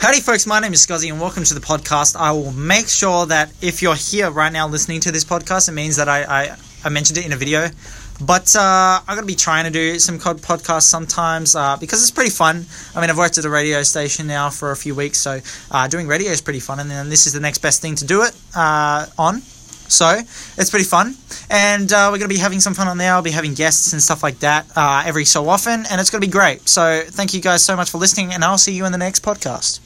Howdy, folks. My name is Scuzzy, and welcome to the podcast. I will make sure that if you're here right now listening to this podcast, it means that I, I, I mentioned it in a video. But uh, I'm going to be trying to do some podcasts sometimes uh, because it's pretty fun. I mean, I've worked at a radio station now for a few weeks, so uh, doing radio is pretty fun, and then this is the next best thing to do it uh, on. So it's pretty fun, and uh, we're going to be having some fun on there. I'll be having guests and stuff like that uh, every so often, and it's going to be great. So thank you guys so much for listening, and I'll see you in the next podcast.